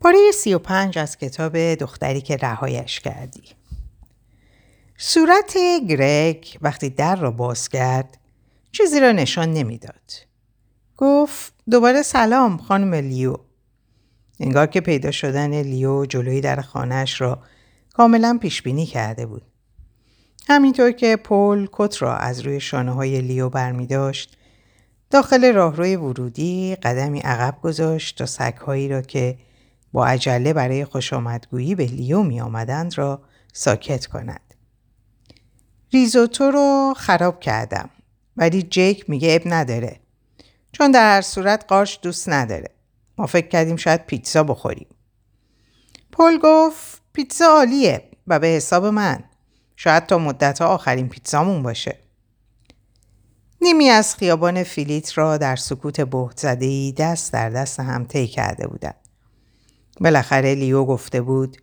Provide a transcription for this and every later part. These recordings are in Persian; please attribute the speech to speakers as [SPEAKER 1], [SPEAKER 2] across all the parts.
[SPEAKER 1] پاره سی و پنج از کتاب دختری که رهایش کردی صورت گرگ وقتی در را باز کرد چیزی را نشان نمی‌داد. گفت دوباره سلام خانم لیو. انگار که پیدا شدن لیو جلوی در خانه‌ش را کاملا پیش بینی کرده بود. همینطور که پل کت را از روی شانه های لیو برمی داشت داخل راهروی ورودی قدمی عقب گذاشت تا سگهایی را که با عجله برای خوش آمدگویی به لیو می آمدند را ساکت کند. ریزوتو رو خراب کردم ولی جیک میگه اب نداره چون در هر صورت قارش دوست نداره. ما فکر کردیم شاید پیتزا بخوریم. پل گفت پیتزا عالیه و به حساب من. شاید تا مدت آخرین پیتزامون باشه. نیمی از خیابان فیلیت را در سکوت بهت زده دست در دست هم طی کرده بودند. بالاخره لیو گفته بود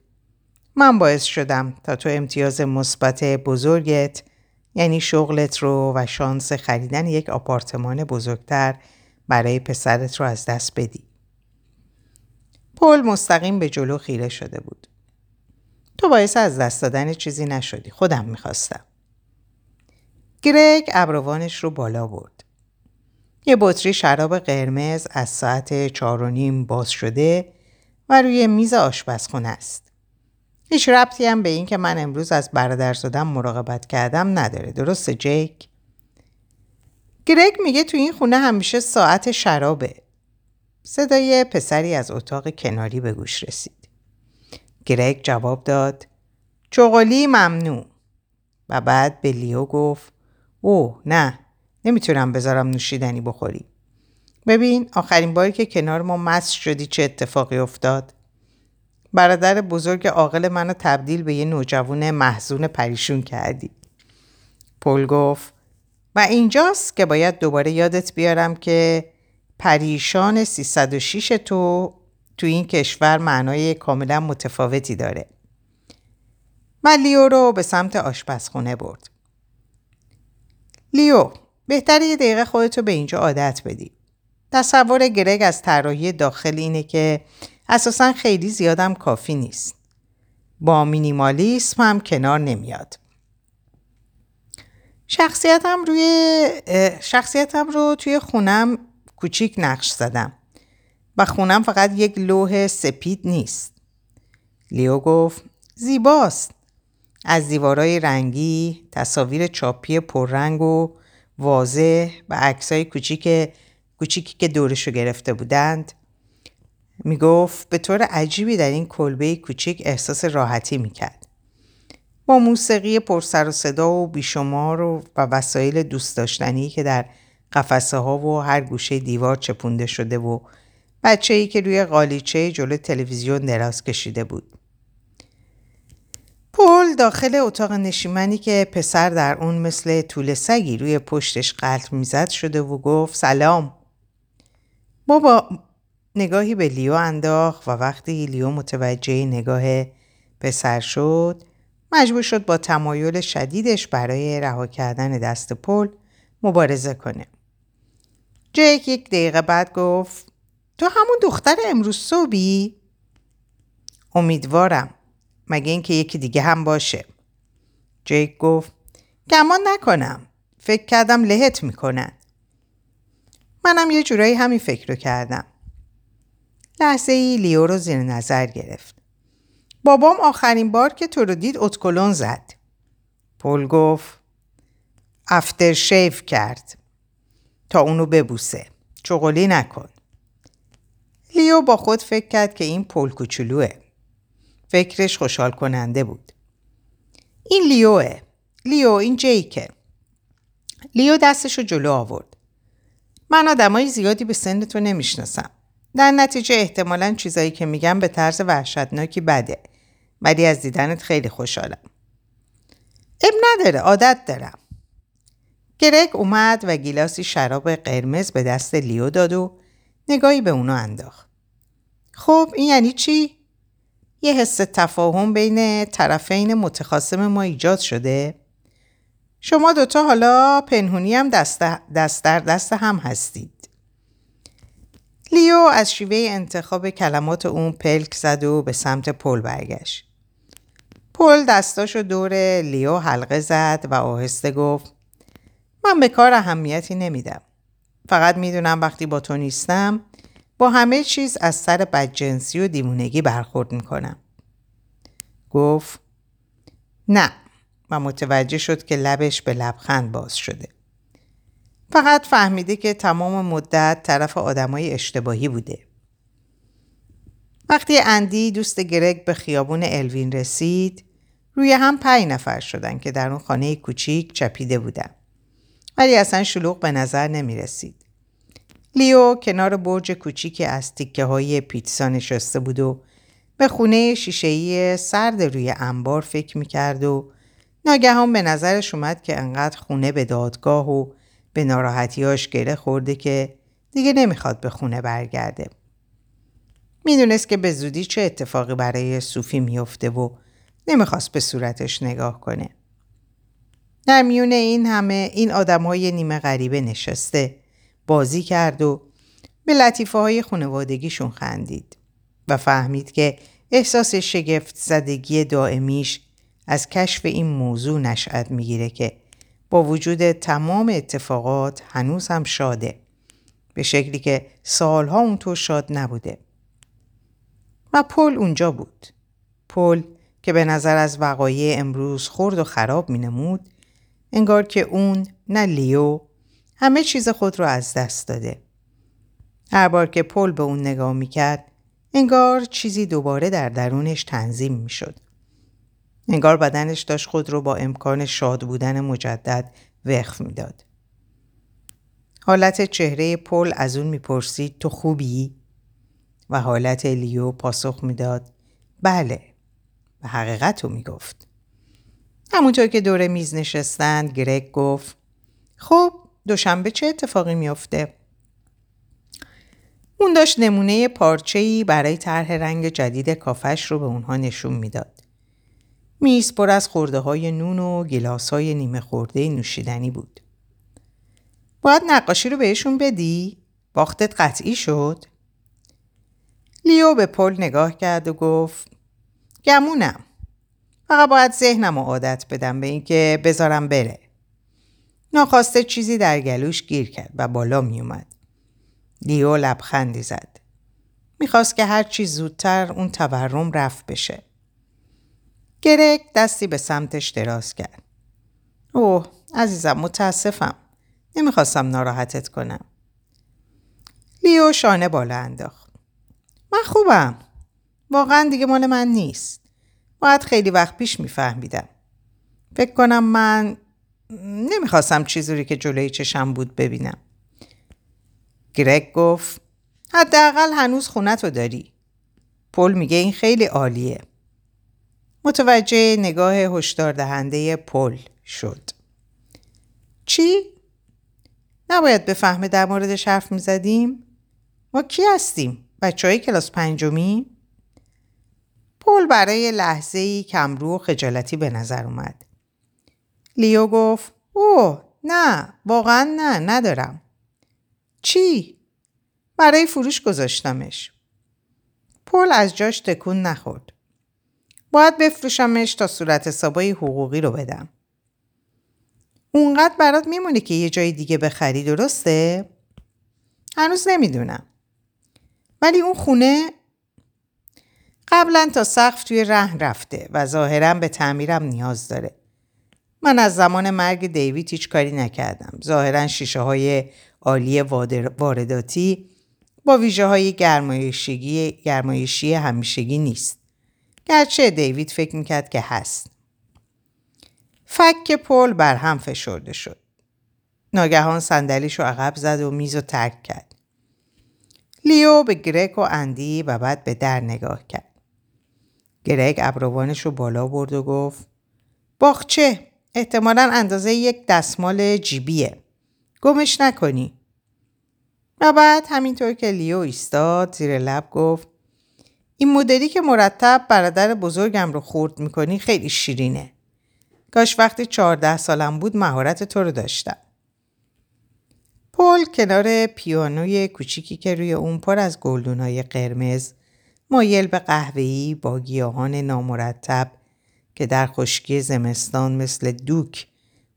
[SPEAKER 1] من باعث شدم تا تو امتیاز مثبت بزرگت یعنی شغلت رو و شانس خریدن یک آپارتمان بزرگتر برای پسرت رو از دست بدی. پل مستقیم به جلو خیره شده بود. تو باعث از دست دادن چیزی نشدی. خودم می‌خواستم. گرگ ابروانش رو بالا برد. یه بطری شراب قرمز از ساعت چار و نیم باز شده و روی میز آشپزخونه است. هیچ ربطی هم به این که من امروز از برادرزادم مراقبت کردم نداره. درسته جیک؟ گرگ میگه تو این خونه همیشه ساعت شرابه. صدای پسری از اتاق کناری به گوش رسید. گرگ جواب داد چغلی ممنوع و بعد به لیو گفت اوه نه نمی‌تونم بذارم نوشیدنی بخوری. ببین آخرین باری که کنار ما مست شدی چه اتفاقی افتاد؟ برادر بزرگ عاقل منو تبدیل به یه نوجوان محزون پریشون کردی. پل گفت و اینجاست که باید دوباره یادت بیارم که پریشان 306 تو تو این کشور معنای کاملا متفاوتی داره. من لیو رو به سمت آشپزخونه برد. لیو بهتره یه دقیقه خودتو به اینجا عادت بدی. تصور گرگ از طراحی داخل اینه که اساسا خیلی زیادم کافی نیست. با مینیمالیسم هم کنار نمیاد. شخصیتم روی شخصیتم رو توی خونم کوچیک نقش زدم و خونم فقط یک لوح سپید نیست. لیو گفت زیباست. از دیوارای رنگی، تصاویر چاپی پررنگ و واضح و عکسای کوچیک کوچیکی که دورشو گرفته بودند می‌گفت به طور عجیبی در این کلبه کوچیک احساس راحتی می‌کرد. با موسیقی پرسر و صدا و بیشمار و, و وسایل دوست داشتنی که در قفسه ها و هر گوشه دیوار چپونده شده و بچه ای که روی قالیچه جلو تلویزیون دراز کشیده بود. پل داخل اتاق نشیمنی که پسر در اون مثل طول سگی روی پشتش قلط می‌زد شده و گفت سلام بابا نگاهی به لیو انداخت و وقتی لیو متوجه نگاه پسر شد مجبور شد با تمایل شدیدش برای رها کردن دست پل مبارزه کنه. جیک یک دقیقه بعد گفت تو همون دختر امروز صبحی؟ امیدوارم مگه اینکه یکی دیگه هم باشه. جیک گفت گمان نکنم. فکر کردم لهت می‌کنن. منم یه جورایی همین فکر رو کردم. لحظه ای لیو رو زیر نظر گرفت. بابام آخرین بار که تو رو دید اتکلون زد. پول گفت افتر شیف کرد تا اونو ببوسه. چغلی نکن. لیو با خود فکر کرد که این پول کوچولوه. فکرش خوشحال کننده بود. این لیوه. لیو این جیکه. لیو دستشو جلو آورد. من آدمای زیادی به سن تو نمی‌شناسم. در نتیجه احتمالا چیزایی که میگم به طرز وحشتناکی بده. ولی از دیدنت خیلی خوشحالم. اب نداره عادت دارم. گرگ اومد و گیلاسی شراب قرمز به دست لیو داد و نگاهی به اونو انداخت. خب این یعنی چی؟ یه حس تفاهم بین طرفین متخاصم ما ایجاد شده؟ شما دوتا حالا پنهونی هم دست, دست در دست هم هستید. لیو از شیوه انتخاب کلمات اون پلک زد و به سمت پل برگشت. پل دستاشو دور لیو حلقه زد و آهسته گفت من به کار اهمیتی نمیدم. فقط می‌دونم وقتی با تو نیستم با همه چیز از سر بدجنسی و دیمونگی برخورد می‌کنم. گفت نه و متوجه شد که لبش به لبخند باز شده. فقط فهمیده که تمام مدت طرف آدمای اشتباهی بوده. وقتی اندی دوست گرگ به خیابون الوین رسید روی هم پنج نفر شدن که در اون خانه کوچیک چپیده بودن. ولی اصلا شلوغ به نظر نمی رسید. لیو کنار برج کوچیکی از تیکه های پیتزا نشسته بود و به خونه شیشهی سرد روی انبار فکر می‌کرد و ناگهان به نظرش اومد که انقدر خونه به دادگاه و به ناراحتیاش گره خورده که دیگه نمی‌خواد به خونه برگرده. می‌دونست که به زودی چه اتفاقی برای صوفی میفته و نمی‌خواست به صورتش نگاه کنه. در میون این همه این آدم های نیمه غریبه نشسته بازی کرد و به لطیفه های خانوادگیشون خندید و فهمید که احساس شگفت زدگی دائمیش از کشف این موضوع نشأت می‌گیره که با وجود تمام اتفاقات هنوز هم شاده به شکلی که سالها اونطور شاد نبوده. و پل اونجا بود. پل که به نظر از وقایع امروز خرد و خراب می نمود انگار که اون نه لیو همه چیز خود رو از دست داده. هر بار که پل به اون نگاه می کرد انگار چیزی دوباره در درونش تنظیم می شد. انگار بدنش داشت خود رو با امکان شاد بودن مجدد وقف می‌داد. حالت چهره پل از اون می‌پرسید تو خوبی؟ و حالت لیو پاسخ می‌داد بله و حقیقت رو می‌گفت. همونطور که دور میز نشستند گرگ گفت خب دوشنبه چه اتفاقی میافته؟ اون داشت نمونه پارچه‌ای برای طرح رنگ جدید کافش رو به اونها نشون می‌داد. میز پر از خورده های نون و گلاس های نیمه خورده نوشیدنی بود. باید نقاشی رو بهشون بدی؟ باختت قطعی شد؟ لیو به پل نگاه کرد و گفت گمونم. فقط باید ذهنم عادت بدم به اینکه بذارم بره. ناخواسته چیزی در گلوش گیر کرد و بالا می اومد. لیو لبخندی زد. می‌خواست که هر چیز زودتر اون تورم رفت بشه. گرگ دستی به سمتش دراز کرد. اوه عزیزم متاسفم. نمی‌خواستم ناراحتت کنم. لیو شانه بالا انداخت. من خوبم. واقعا دیگه مال من نیست. باید خیلی وقت پیش میفهمیدم. فکر کنم من نمی‌خواستم چیزی که جلوی چشم بود ببینم. گرگ گفت حداقل هنوز خونت رو داری. پل میگه این خیلی عالیه. متوجه نگاه هشدار دهنده پل شد. چی؟ نباید بفهمه در موردش حرف می‌زدیم؟ ما کی هستیم؟ بچه های کلاس پنجمی؟ پل برای لحظه ای کمرو و خجالتی به نظر اومد. لیو گفت اوه نه واقعا نه ندارم. چی؟ برای فروش گذاشتمش. پل از جاش تکون نخورد. باید بفروشمش تا صورت حسابای حقوقی رو بدم. اونقدر برات میمونه که یه جای دیگه بخری درسته؟ هنوز نمی‌دونم. ولی اون خونه قبلا تا سقف توی رهن رفته و ظاهرا به تعمیرم نیاز داره. من از زمان مرگ دیوید هیچ کاری نکردم. ظاهرا شیشه های عالی وارداتی با ویژه های گرمایشی همیشگی نیست. گرچه دیوید فکر می‌کرد که هست. فک پل بر هم فشرده شد. ناگهان صندلیش رو عقب زد و میز رو ترک کرد. لیو به گرگ و اندی و بعد به در نگاه کرد. گرگ ابروانش رو بالا برد و گفت باخچه احتمالا اندازه یک دستمال جیبیه. گمش نکنی. و بعد همینطور که لیو ایستاد زیر لب گفت این مدلی که مرتب برادر بزرگم رو خورد می‌کنی خیلی شیرینه. کاش وقتی چهارده سالم بود مهارت تو رو داشتم. پل کنار پیانوی کوچیکی که روی اون پر از گلدونای قرمز مایل به قهوه‌ای با گیاهان نامرتب که در خشکی زمستان مثل دوک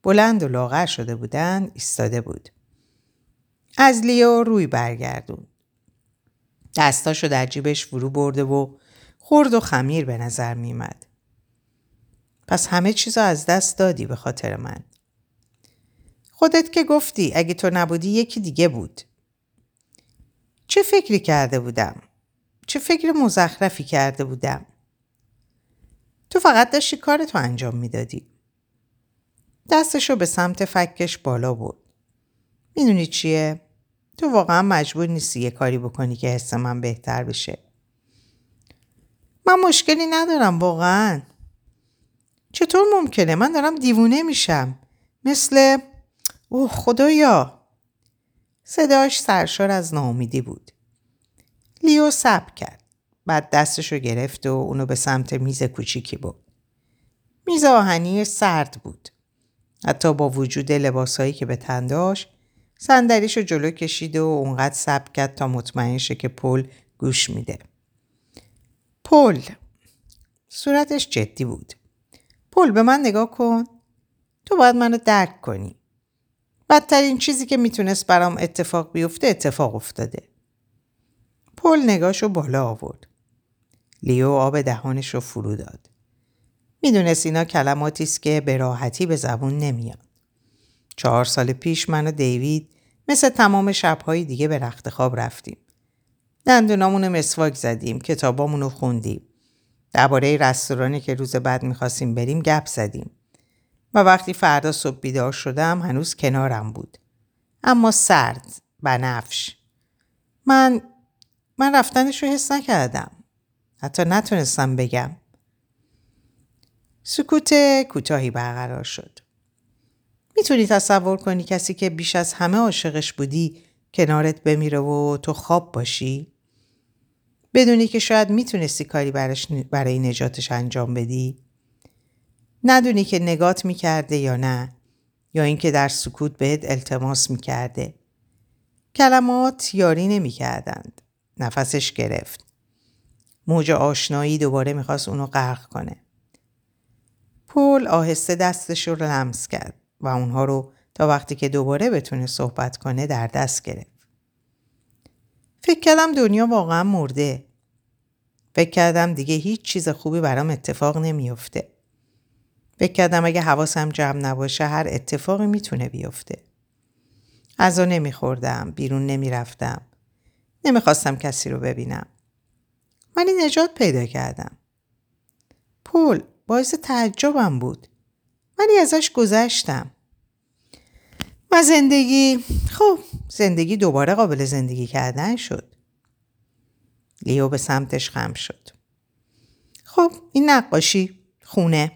[SPEAKER 1] بلند و لاغر شده بودند ایستاده بود. از لیو روی برگردون. دستاشو در جیبش فرو برده و خرد و خمیر به نظر میمد. پس همه چیزو از دست دادی به خاطر من. خودت که گفتی اگه تو نبودی یکی دیگه بود. چه فکری کرده بودم؟ چه فکر مزخرفی کرده بودم؟ تو فقط داشتی کارتو انجام می‌دادی. دستشو به سمت فکش بالا بود. می‌دونی چیه؟ تو واقعا مجبور نیستی یه کاری بکنی که حس من بهتر بشه. من مشکلی ندارم واقعا. چطور ممکنه؟ من دارم دیوونه میشم. مثل اوه خدایا صداش سرشار از ناامیدی بود لیو سب کرد بعد دستشو گرفت و اونو به سمت میز کوچیکی بود میز آهنی سرد بود حتی با وجود لباسهایی که به تن داشت صندلیشو جلو کشید و اونقدر سب کرد تا مطمئن شه که پل گوش میده پل صورتش جدی بود پل به من نگاه کن تو باید منو درک کنی بدترین چیزی که می‌تونست برام اتفاق بیفته اتفاق افتاده. پل نگاشو بالا آورد. لیو آب دهانش رو فرو داد. می‌دونست اینا کلماتی است که به راحتی به زبون نمیاد. چهار سال پیش من و دیوید مثل تمام شبهای دیگه به رخت خواب رفتیم. دندونامون مسواک زدیم، کتابامون رو خوندیم. درباره رستورانی که روز بعد می‌خواستیم بریم گپ زدیم. و وقتی فردا صبح بیدار شدم هنوز کنارم بود. اما سرد، بنفش. من من رفتنش رو حس نکردم. حتی نتونستم بگم. سکوت کوتاهی برقرار شد. می‌تونی تصور کنی کسی که بیش از همه عاشقش بودی کنارت بمیره و تو خواب باشی؟ بدونی که شاید می‌تونستی کاری برای نجاتش انجام بدی؟ ندونی که نگات می‌کرده یا نه یا اینکه در سکوت بهت التماس می‌کرده کلمات یاری نمی‌کردند نفسش گرفت موج آشنایی دوباره می‌خواست اونو غرق کنه پول آهسته دستش رو لمس کرد و اونها رو تا وقتی که دوباره بتونه صحبت کنه در دست گرفت فکر کردم دنیا واقعا مرده فکر کردم دیگه هیچ چیز خوبی برام اتفاق نمیافته فکر کردم اگه حواسم جمع نباشه هر اتفاقی می‌تونه بیفته. غذا نمیخوردم، بیرون نمی‌رفتم. نمی‌خواستم کسی رو ببینم. ولی نجات پیدا کردم. پول باعث تعجبم بود. ولی ازش گذشتم. و زندگی خب زندگی دوباره قابل زندگی کردن شد. لیو به سمتش خم شد. خب این نقاشی خونه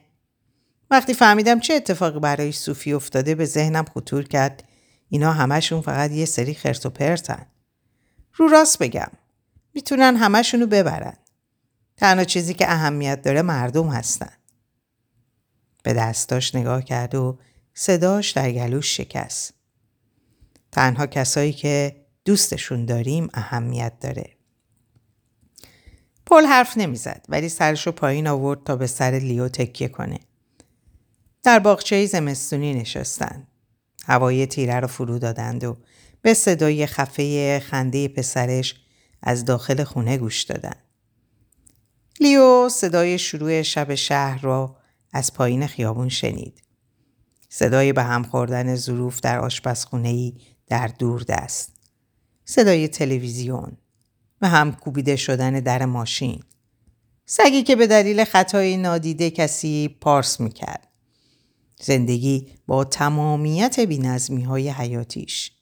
[SPEAKER 1] وقتی فهمیدم چه اتفاقی برای صوفی افتاده به ذهنم خطور کرد اینا همشون فقط یه سری خرت و پرتن. رو راست بگم. می‌تونن همشونو ببرن. تنها چیزی که اهمیت داره مردم هستن. به دستاش نگاه کرد و صداش در گلوش شکست. تنها کسایی که دوستشون داریم اهمیت داره. پل حرف نمی‌زد ولی سرشو پایین آورد تا به سر لیو تکیه کنه. در باغچه زمستونی نشستند. هوای تیره رو فرو دادند و به صدای خفه خنده پسرش از داخل خونه گوش دادن. لیو صدای شروع شب شهر را از پایین خیابون شنید. صدای به هم خوردن ظروف در آشپزخونه‌ای در دور دست. صدای تلویزیون و هم کوبیده شدن در ماشین. سگی که به دلیل خطای نادیده کسی پارس می‌کرد. زندگی با تمامیت بینظمی های حیاتیش.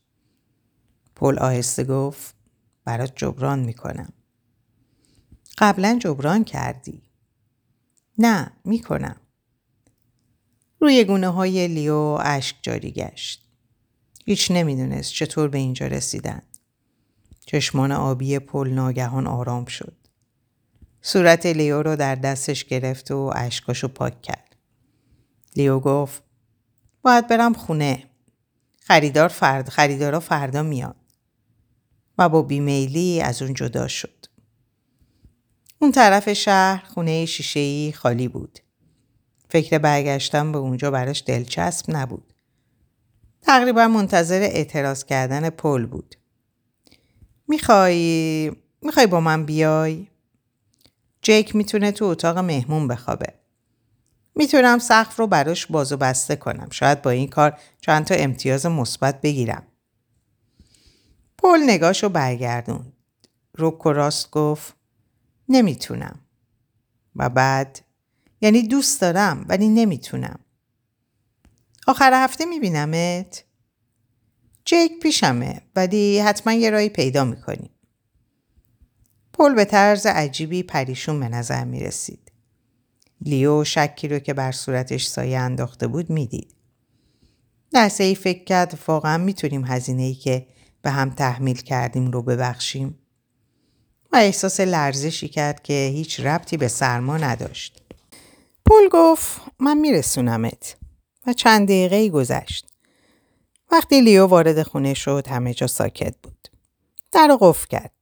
[SPEAKER 1] پل آهسته گفت برات جبران می‌کنم. قبلا جبران کردی. نه می‌کنم. روی گونه های لیو اشک جاری گشت. هیچ نمی‌دونست چطور به اینجا رسیدن. چشمان آبی پل ناگهان آرام شد. صورت لیو رو در دستش گرفت و اشکاشو پاک کرد. لیو گفت باید برم خونه. خریدار فرد خریدارا فردا میاد و با بیمیلی از اون جدا شد. اون طرف شهر خونه شیشه‌ای خالی بود. فکر برگشتن به اونجا براش دلچسب نبود. تقریبا منتظر اعتراض کردن پل بود. می‌خوای می‌خوای با من بیای؟ جیک می‌تونه تو اتاق مهمون بخوابه. می‌تونم سقف رو براش باز و بسته کنم. شاید با این کار چند تا امتیاز مثبت بگیرم. پل نگاشو برگردون. روک و راست گفت نمی‌تونم. و بعد یعنی دوست دارم ولی نمی‌تونم. آخر هفته میبینمت؟ جیک پیشمه ولی حتما یه رایی پیدا می‌کنیم. پل به طرز عجیبی پریشون به نظر می رسید. لیو شکی رو که بر صورتش سایه انداخته بود می‌دید. لحظه ای فکر کرد واقعا می‌تونیم هزینه ای که به هم تحمیل کردیم رو ببخشیم. و احساس لرزشی کرد که هیچ ربطی به سرما نداشت. پل گفت من میرسونمت و چند دقیقه گذشت. وقتی لیو وارد خونه شد همه جا ساکت بود. در قفل کرد.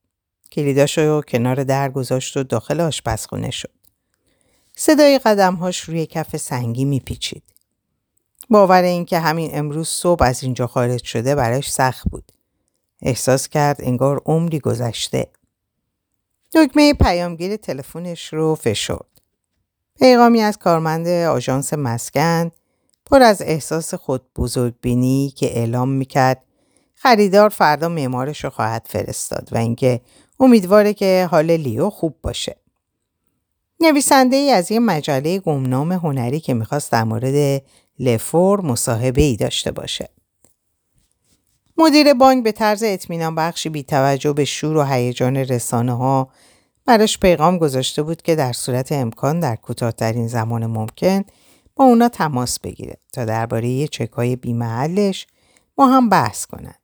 [SPEAKER 1] کلیداشو کنار در گذاشت و داخل آشپزخونه شد. صدای قدمهاش روی کف سنگی میپیچید. باور اینکه همین امروز صبح از اینجا خارج شده براش سخت بود. احساس کرد انگار عمری گذشته. دکمه پیامگیر تلفنش رو فشرد. پیغامی از کارمند آژانس مسکن پر از احساس خود بزرگ بینی که اعلام می‌کرد خریدار فردا معمارش رو خواهد فرستاد و اینکه امیدواره که حال لیو خوب باشه. نویسنده ای از یه مجله گمنام هنری که می‌خواست در مورد لفور مصاحبه ای داشته باشه. مدیر بانک به طرز اطمینان بخشی بی توجه به شور و هیجان رسانه ها براش پیغام گذاشته بود که در صورت امکان در کوتاهترین زمان ممکن با اونا تماس بگیره تا درباره چکای بیمحلش با هم بحث کنن.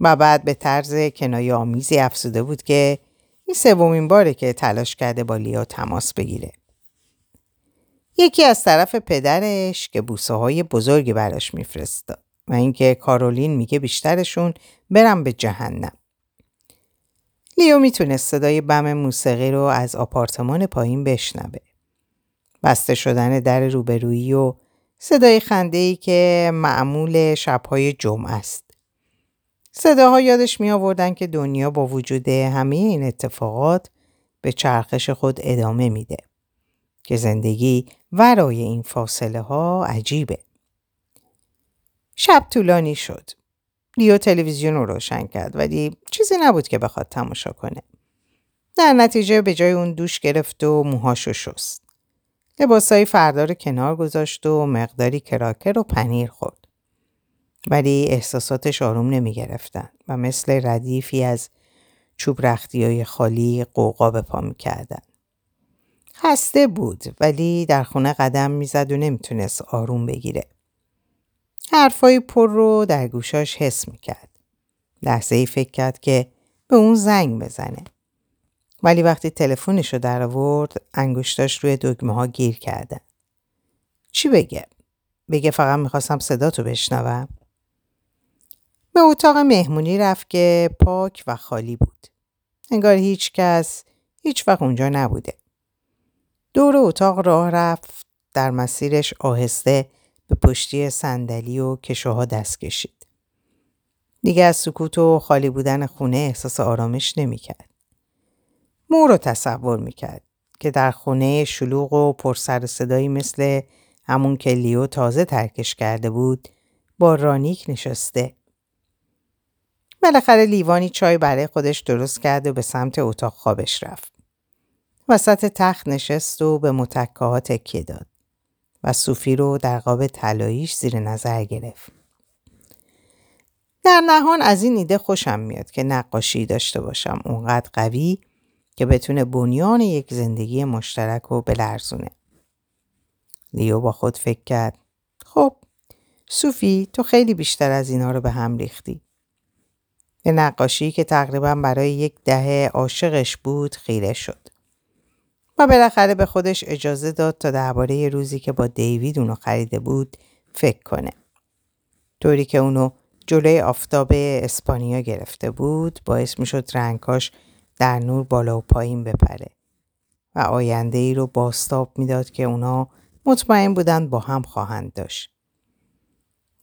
[SPEAKER 1] و بعد به طرز کنایه آمیزی افزوده بود که این سومین باره که تلاش کرده با لیا تماس بگیره. یکی از طرف پدرش که بوسه های بزرگی براش میفرستاد و اینکه کارولین میگه بیشترشون برم به جهنم. لیو می‌تونست صدای بم موسیقی رو از آپارتمان پایین بشنوه. بسته شدن در روبرویی و صدای خنده ای که معمول شبهای جمعه است. صداها یادش می آوردن که دنیا با وجود همه این اتفاقات به چرخش خود ادامه میده. که زندگی ورای این فاصله ها عجیبه. شب طولانی شد. لیو تلویزیون رو روشن کرد ولی چیزی نبود که بخواد تماشا کنه. در نتیجه به جای اون دوش گرفت و موهاشو شست. لباسای فردا رو کنار گذاشت و مقداری کراکر و پنیر خورد. ولی احساساتش آروم نمی گرفتن و مثل ردیفی از چوب رختی های خالی قوقا به پا می کردن. خسته بود ولی در خونه قدم می‌زد و نمی‌تونست آروم بگیره. حرفای پر رو در گوشاش حس می‌کرد. لحظه ای فکر کرد که به اون زنگ بزنه. ولی وقتی تلفنش رو در آورد انگشتاش روی دگمه ها گیر کردن. چی بگه؟ بگه فقط می‌خواستم صداتو بشنوم؟ به اتاق مهمونی رفت که پاک و خالی بود. انگار هیچ کس هیچ وقت اونجا نبوده. دور اتاق راه رفت در مسیرش آهسته به پشتی صندلی و کشوها دست کشید. دیگه از سکوت و خالی بودن خونه احساس آرامش نمی‌کرد. مو رو تصور می‌کرد که در خونه شلوغ و پرسر صدایی مثل همون که لیو تازه ترکش کرده بود با رانیک نشسته. بالاخره لیوانی چای برای خودش درست کرد و به سمت اتاق خوابش رفت. وسط تخت نشست و به متکه ها تکیه داد و صوفی رو در قاب طلاییش زیر نظر گرفت. در نهان از این ایده خوشم میاد که نقاشی داشته باشم اونقدر قوی که بتونه بنیان یک زندگی مشترک رو بلرزونه. لیو با خود فکر کرد خب صوفی تو خیلی بیشتر از اینا رو به هم ریختی. به نقاشی که تقریبا برای یک دهه عاشقش بود خیره شد. و بالاخره به خودش اجازه داد تا درباره روزی که با دیوید اونو خریده بود فکر کنه. طوری که اونو جلوی آفتاب اسپانیا گرفته بود باعث می‌شد رنگاش در نور بالا و پایین بپره و آینده ای رو باستاب می‌داد که اونا مطمئن بودند با هم خواهند داشت.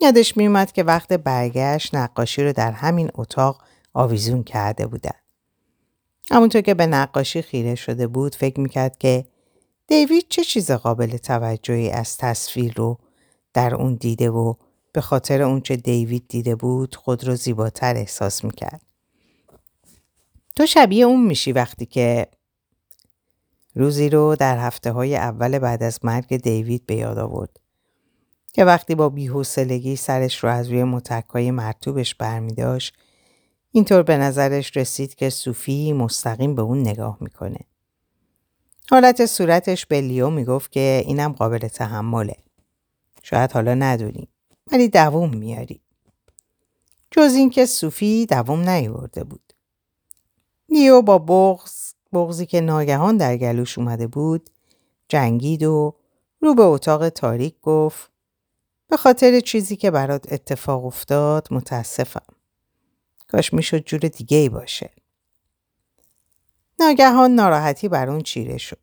[SPEAKER 1] یادش میومد که وقت برگشت نقاشی رو در همین اتاق آویزون کرده بودن. همونطور که به نقاشی خیره شده بود فکر می‌کرد که دیوید چه چیز قابل توجهی از تصویر رو در اون دیده و به خاطر اونچه دیوید دیده بود خود رو زیباتر احساس می‌کرد. تو شبیه اون میشی وقتی که روزی رو در هفته های اول بعد از مرگ دیوید به یاد آورد که وقتی با بیحوصلگی سرش رو از روی متکای مرتوبش برمیداشت اینطور به نظرش رسید که صوفی مستقیم به اون نگاه می‌کنه. حالت صورتش به لیو می‌گفت که اینم قابل تحمله. شاید حالا ندونی ولی دووم میاری. جز اینکه صوفی دووم نیورده بود. لیو با بغز بغزی که ناگهان در گلوش اومده بود جنگید و رو به اتاق تاریک گفت به خاطر چیزی که برات اتفاق افتاد متاسفم. کاش می‌شد جور دیگه ای باشه. ناگهان ناراحتی بر اون چیره شد.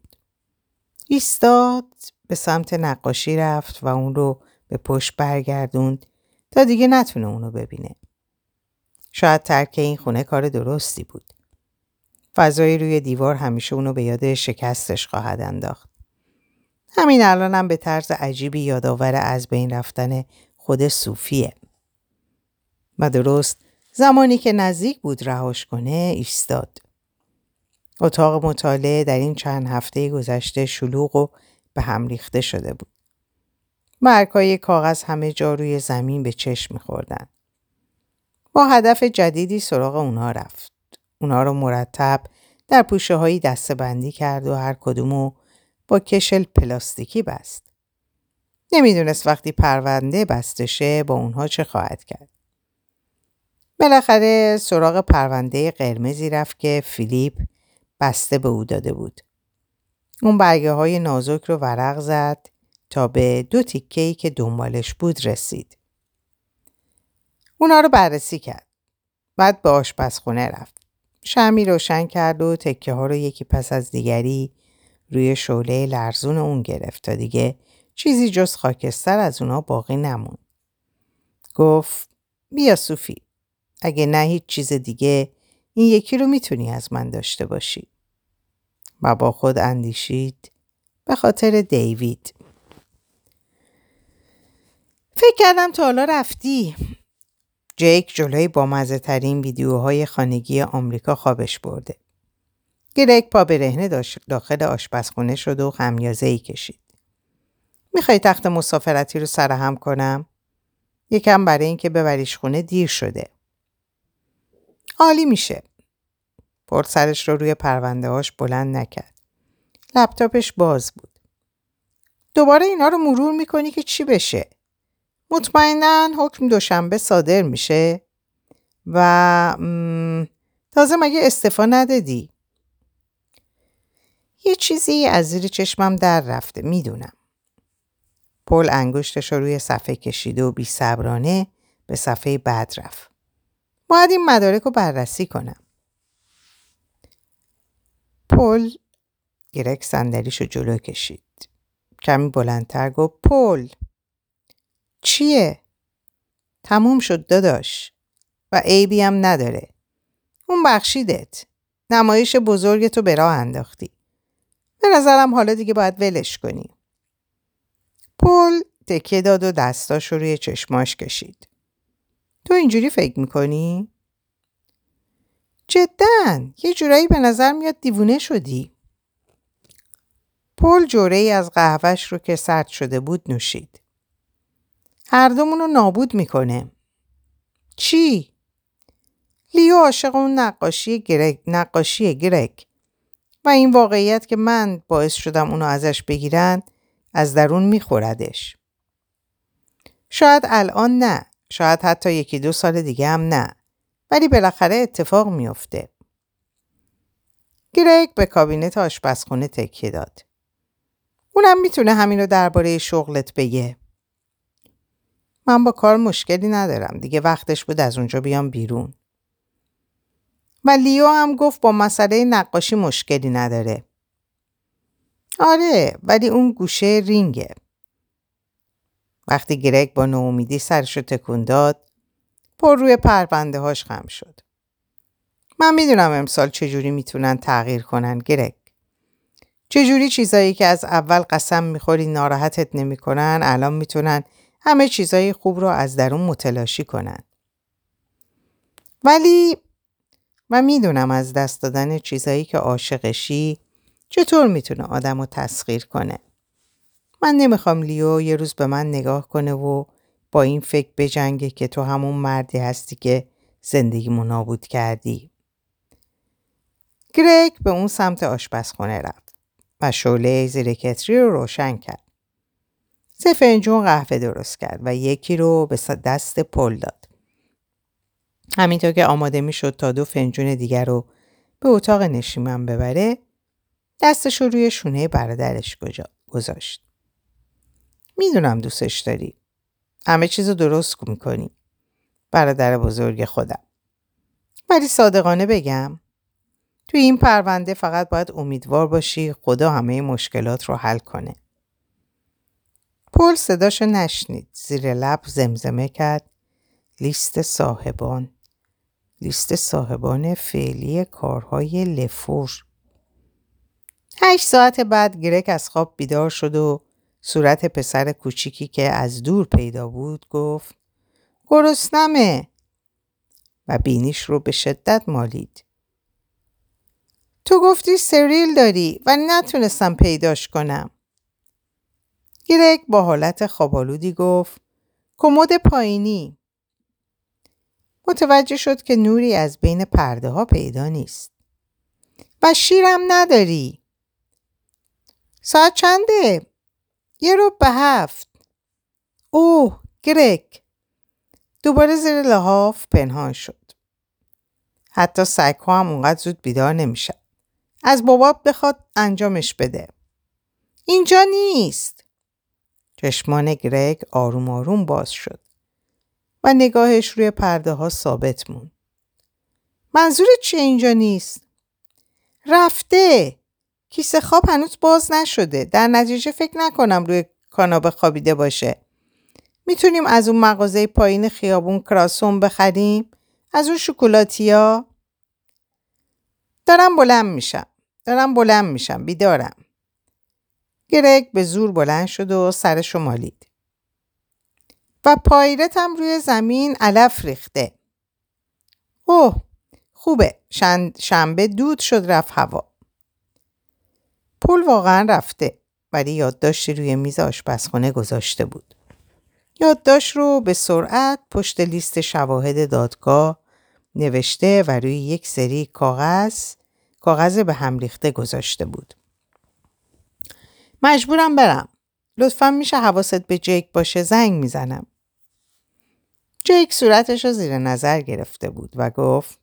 [SPEAKER 1] ایستاد به سمت نقاشی رفت و اون رو به پشت برگردوند تا دیگه نتونه اونو ببینه. شاید ترک این خونه کار درستی بود. فضایی روی دیوار همیشه اونو به یاد شکستش خواهد انداخت. همین الانم به طرز عجیبی یادآور از بین رفتن خود صوفیه. و درست زمانی که نزدیک بود رهاش کنه ایستاد. اتاق مطالعه در این چند هفته گذشته شلوغ و به هم ریخته شده بود. مرکای کاغذ همه جا روی زمین به چشم میخوردن. با هدف جدیدی سراغ اونها رفت. اونها رو مرتب در پوشه هایی دسته بندی کرد و هر کدومو با کشل پلاستیکی بست. نمی‌دونست وقتی پرونده بستشه با اونها چه خواهد کرد. بالاخره سراغ پرونده قرمزی رفت که فیلیپ بسته به او داده بود. اون برگه های نازک رو ورق زد تا به دو تیکهی که دنبالش بود رسید. اونا رو بررسی کرد. بعد به آشپزخونه رفت. شمی روشن کرد و تکه ها رو یکی پس از دیگری روی شعله لرزون اون گرفت تا دیگه چیزی جز خاکستر از اونا باقی نمون. گفت بیا صوفی اگه نه هیچ چیز دیگه این یکی رو می‌تونی از من داشته باشی. و با خود اندیشید به خاطر دیوید. فکر کردم تا حالا رفتی. جیک جلوی بامزه ترین ویدیوهای خانگی آمریکا خوابش برده. گرگ پا برهنه داخل آشپزخونه شد و خمیازه ای کشید. می‌خوای تخت مسافرتی رو سرهم کنم؟ یکم برای اینکه ببریش خونه دیر شده. عالی میشه. پرد سرش رو روی پرونده هاش بلند نکرد. لپتاپش باز بود. دوباره اینا رو مرور می‌کنی که چی بشه؟ مطمئنا حکم دوشنبه صادر میشه و تازه مگه استفا ندادی؟ یه چیزی از زیر چشمم در رفته می‌دونم. پل انگشتش رو روی صفحه کشیده و بی صبرانه به صفحه بعد رفت. باید این مدارک رو بررسی کنم. پل گرک صندلیش رو جلو کشید. کمی بلندتر گفت پل چیه؟ تموم شد داداش و عیبی هم نداره. اون بخشیدت. نمایش بزرگ تو به راه انداختی. به نظرم حالا دیگه باید ولش کنی. پل تکیه داد و دستاش رو روی چشماش کشید. تو اینجوری فکر می‌کنی؟ جدا یه جورایی به نظر میاد دیوونه شدی. پل جوره ای از قهوهش رو که سرد شده بود نوشید. هر دومون رو نابود می‌کنه. چی؟ لیو عاشق اون نقاشی گرگ نقاشی گرگ و این واقعیت که من باعث شدم اونو ازش بگیرن از درون میخوردش. شاید الان نه. شاید حتی یکی دو سال دیگه هم نه. ولی بالاخره اتفاق میافته. گرگ به کابینت آشپزخونه تکیه داد. اونم می‌تونه همین رو درباره شغلت بگه. من با کار مشکلی ندارم دیگه وقتش بود از اونجا بیام بیرون. و لیو هم گفت با مسئله نقاشی مشکلی نداره. آره ولی اون گوشه رینگه. وقتی گرگ با نومیدی سرشو تکون داد پر روی پرونده هاش خم شد. من می‌دونم امسال چجوری می‌تونن تغییر کنن گرگ. چجوری چیزایی که از اول قسم می‌خوری ناراحتت نمی‌کنن الان می‌تونن همه چیزای خوب رو از درون متلاشی کنن. ولی من می‌دونم از دست دادن چیزایی که عاشقشی چطور می‌تونه آدم رو تسخیر کنه. من نمی‌خوام لیو یه روز به من نگاه کنه و با این فکر بجنگه که تو همون مردی هستی که زندگیمو نابود کردی. گرگ به اون سمت آشپزخونه رفت و شعله زیر کتری رو روشن کرد. سه فنجون قهوه درست کرد و یکی رو به دست پل داد. همینطور که آماده می شد تا دو فنجون دیگر رو به اتاق نشیمن ببره دستش رو روی شونه برادرش گذاشت. می‌دونم دوستش داری. همه چیز رو درست می‌کنی. برادر بزرگ خودم. ولی صادقانه بگم توی این پرونده فقط باید امیدوار باشی خدا همه مشکلات رو حل کنه. پل صداشو نشنید. زیر لب زمزمه کرد. لیست صاحبان. لیست صاحبان فعلی کارهای لفور. هشت ساعت بعد گرک از خواب بیدار شد و صورت پسر کوچیکی که از دور پیدا بود گفت گرسنمه و بینیش رو به شدت مالید. تو گفتی سریل داری و نتونستم پیداش کنم. گرگ با حالت خوابالودی گفت کمد پایینی. متوجه شد که نوری از بین پرده ها پیدا نیست. و شیرم نداری. ساعت چنده؟ یه به هفت. اوه گرگ. دوباره زیر لحاف پنهان شد. حتی سگها هم اونقدر زود بیدار نمیشن. از بابا بخواد انجامش بده. اینجا نیست. چشمان گرگ آروم آروم باز شد و نگاهش روی پرده ها ثابت مون. منظور چیه اینجا نیست؟ رفته. کیسه خواب هنوز باز نشده. در نتیجه فکر نکنم روی کاناپه خوابیده باشه. می‌تونیم از اون مغازه پایین خیابون کراسون بخریم؟ از اون شکلاتیا؟ دارم بلند میشم. دارم بلند میشم. بیدارم. گرگ به زور بلند شد و سرشو مالید. و پایرت هم روی زمین علف ریخته. اوه خوبه. شنبه دود شد رفت هوا. پول واقعا رفته ولی یادداشتی روی میز آشپزخانه گذاشته بود. یادداشت رو به سرعت پشت لیست شواهد دادگاه نوشته و روی یک سری کاغذ کاغذ به هم ریخته گذاشته بود. مجبورم برم. لطفا میشه حواست به جیک باشه زنگ می‌زنم. جیک صورتش رو زیر نظر گرفته بود و گفت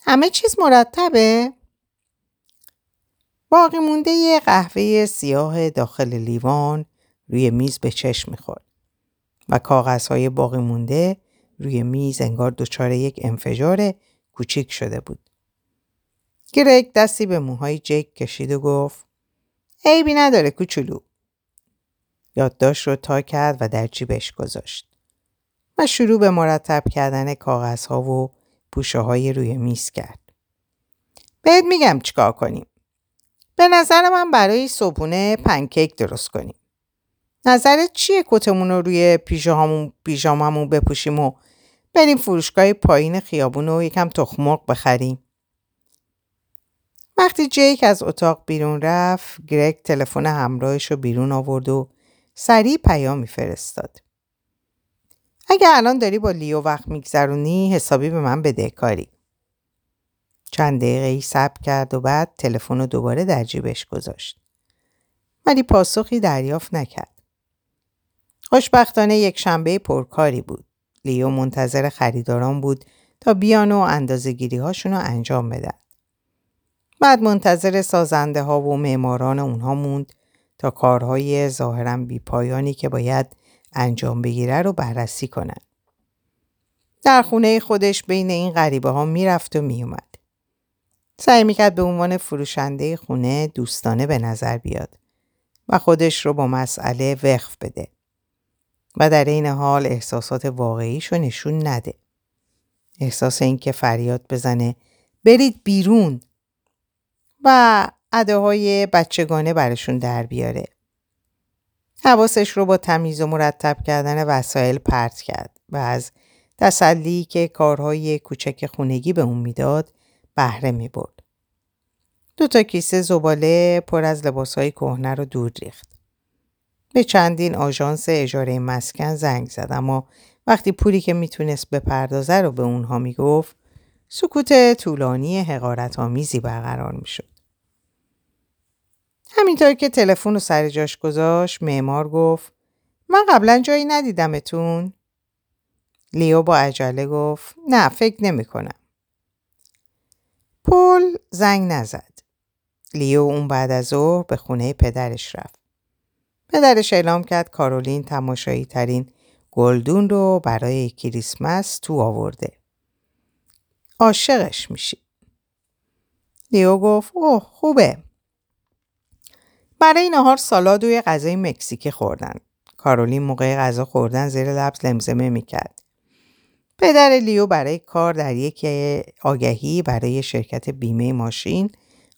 [SPEAKER 1] همه چیز مرتبه؟ باقی مونده قهوه سیاه داخل لیوان روی میز به چشم می‌خورد و کاغذهای باقی مونده روی میز انگار دچار یک انفجار کوچیک شده بود. گرگ دستی به موهای جیک کشید و گفت عیبی نداره کوچولو. یادداشت رو تا کرد و در جیبش گذاشت و شروع به مرتب کردن کاغذها و پوشه های روی میز کرد. بهت میگم چیکار کنیم. به نظر من برای صبحونه پنکیک درست کنیم. نظرت چیه کتمون رو روی پیژاممون پیژاممون بپوشیم و بریم فروشگاه پایین خیابون و یکم تخمق بخریم؟ وقتی جیک از اتاق بیرون رفت گرگ تلفن همراهش رو بیرون آورد و سریع پیامی فرستاد. اگه الان داری با لیو وقت میگذرونی حسابی به من بدهکاری. چند دقیقه ای صبر کرد و بعد تلفن رو دوباره در جیبش گذاشت. ولی پاسخی دریافت نکرد. خوشبختانه یک شنبه پرکاری بود. لیو منتظر خریداران بود تا بیان و اندازه هاشون رو انجام بدن. بعد منتظر سازنده ها و معماران اونها موند تا کارهای ظاهرا بیپایانی که باید انجام بگیره رو بررسی کنن. در خونه خودش بین این غریبه ها می‌رفت و میومد. سعی می‌کرد به عنوان فروشنده خونه دوستانه به نظر بیاد و خودش رو با مسئله وقف بده و در این حال احساسات واقعیش رو نشون نده. احساس اینکه فریاد بزنه برید بیرون و اداهای بچگانه برشون در بیاره. حواسش رو با تمیز و مرتب کردن وسایل پرت کرد و از تسلی که کارهای کوچک خونگی به اون می‌داد بهره می برد. دو تا کیسه زباله پر از لباسهای کهنه رو دور ریخت. به چندین آژانس اجاره مسکن زنگ زد اما وقتی پولی که می‌تونست بپردازه رو به اونها می‌گفت سکوت طولانی حقارت آمیزی برقرار می‌شد. همینطور که تلفن رو سر جاش گذاشت معمار گفت من قبلا جایی ندیدمتون لیو با عجله گفت نه فکر نمی کنم. پل زنگ نزد. لیو اون بعد از ظهر به خونه پدرش رفت. پدرش اعلام کرد کارولین تماشایی ترین گلدون رو برای کریسمس تو آورده. عاشقش میشی. لیو گفت اوه خوبه. برای نهار سالاد و غذای مکزیکی خوردن. کارولین موقع غذا خوردن زیر لبس لمزمه می‌کرد. پدر لیو برای کار در یک آگهی برای شرکت بیمه ماشین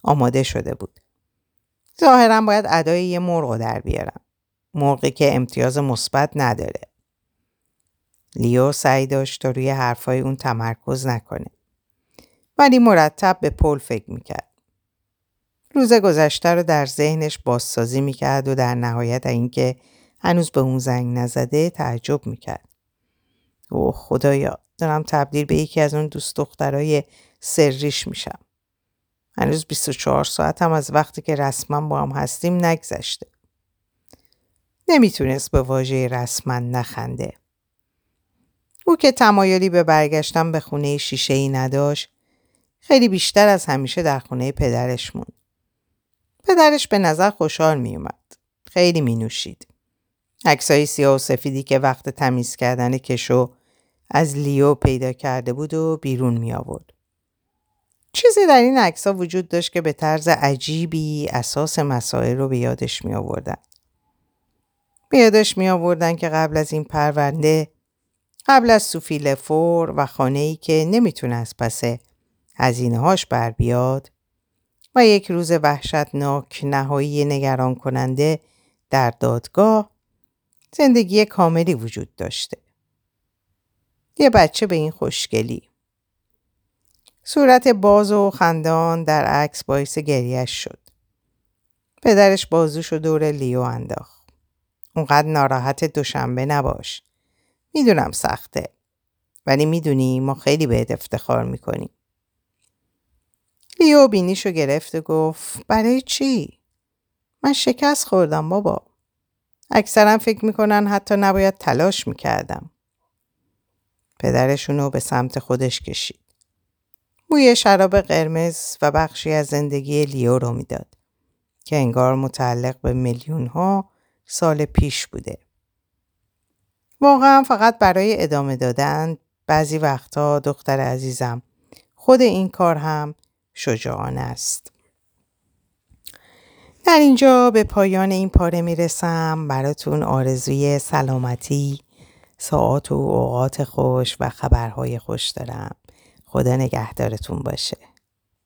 [SPEAKER 1] آماده شده بود. ظاهرا باید ادای یه مرغ در بیارم. مرغی که امتیاز مثبت نداره. لیو سعی داشت تا روی حرفای اون تمرکز نکنه. ولی مرتب به پل فکر می‌کرد. روز گذشته رو در ذهنش بازسازی می‌کرد و در نهایت اینکه هنوز به اون زنگ نزده تعجب می‌کرد. اوه خدایا دارم تبدیل به یکی از اون دوست دخترای سریش میشم. هنوز 24 ساعت هم از وقتی که رسما با هم هستیم نگذشته. نمی‌تونست به واژه رسما نخنده. او که تمایلی به برگشتن به خونه شیشه ای نداشت خیلی بیشتر از همیشه در خونه پدرش موند. پدرش به نظر خوشحال میومد. خیلی می نوشید. عکسای سیاه و سفیدی که وقت تمیز کردن کشو از لیو پیدا کرده بود و بیرون می آورد. چیزی در این عکس وجود داشت که به طرز عجیبی اساس مسائل رو به یادش می آوردن. به یادش می آوردن که قبل از این پرونده قبل از سوفی لفور و خانه ای که نمی‌تونه از پس هزینه هاش بر بیاد و یک روز وحشتناک نهایی نگران کننده در دادگاه زندگی کاملی وجود داشته. یه بچه به این خوشگلی. صورت باز و خندان در عکس باعث گریش شد. پدرش بازوش و دور لیو انداخت. اونقدر ناراحت دوشنبه نباش. می‌دونم سخته. ولی می‌دونی ما خیلی بهت افتخار می‌کنیم. لیو بینیشو گرفت و گفت برای چی؟ من شکست خوردم بابا. اکثرا فکر می‌کنن حتی نباید تلاش می‌کردم. پدرشونو به سمت خودش کشید. بوی شراب قرمز و بخشی از زندگی لیو رو می‌داد که انگار متعلق به میلیون ها سال پیش بوده. واقعا فقط برای ادامه دادن بعضی وقتها دختر عزیزم خود این کار هم شجاعانه است. در اینجا به پایان این پاره می‌رسم براتون آرزوی سلامتی ساعت و اوقات خوش و خبرهای خوش دارم خدا نگهدارتون باشه.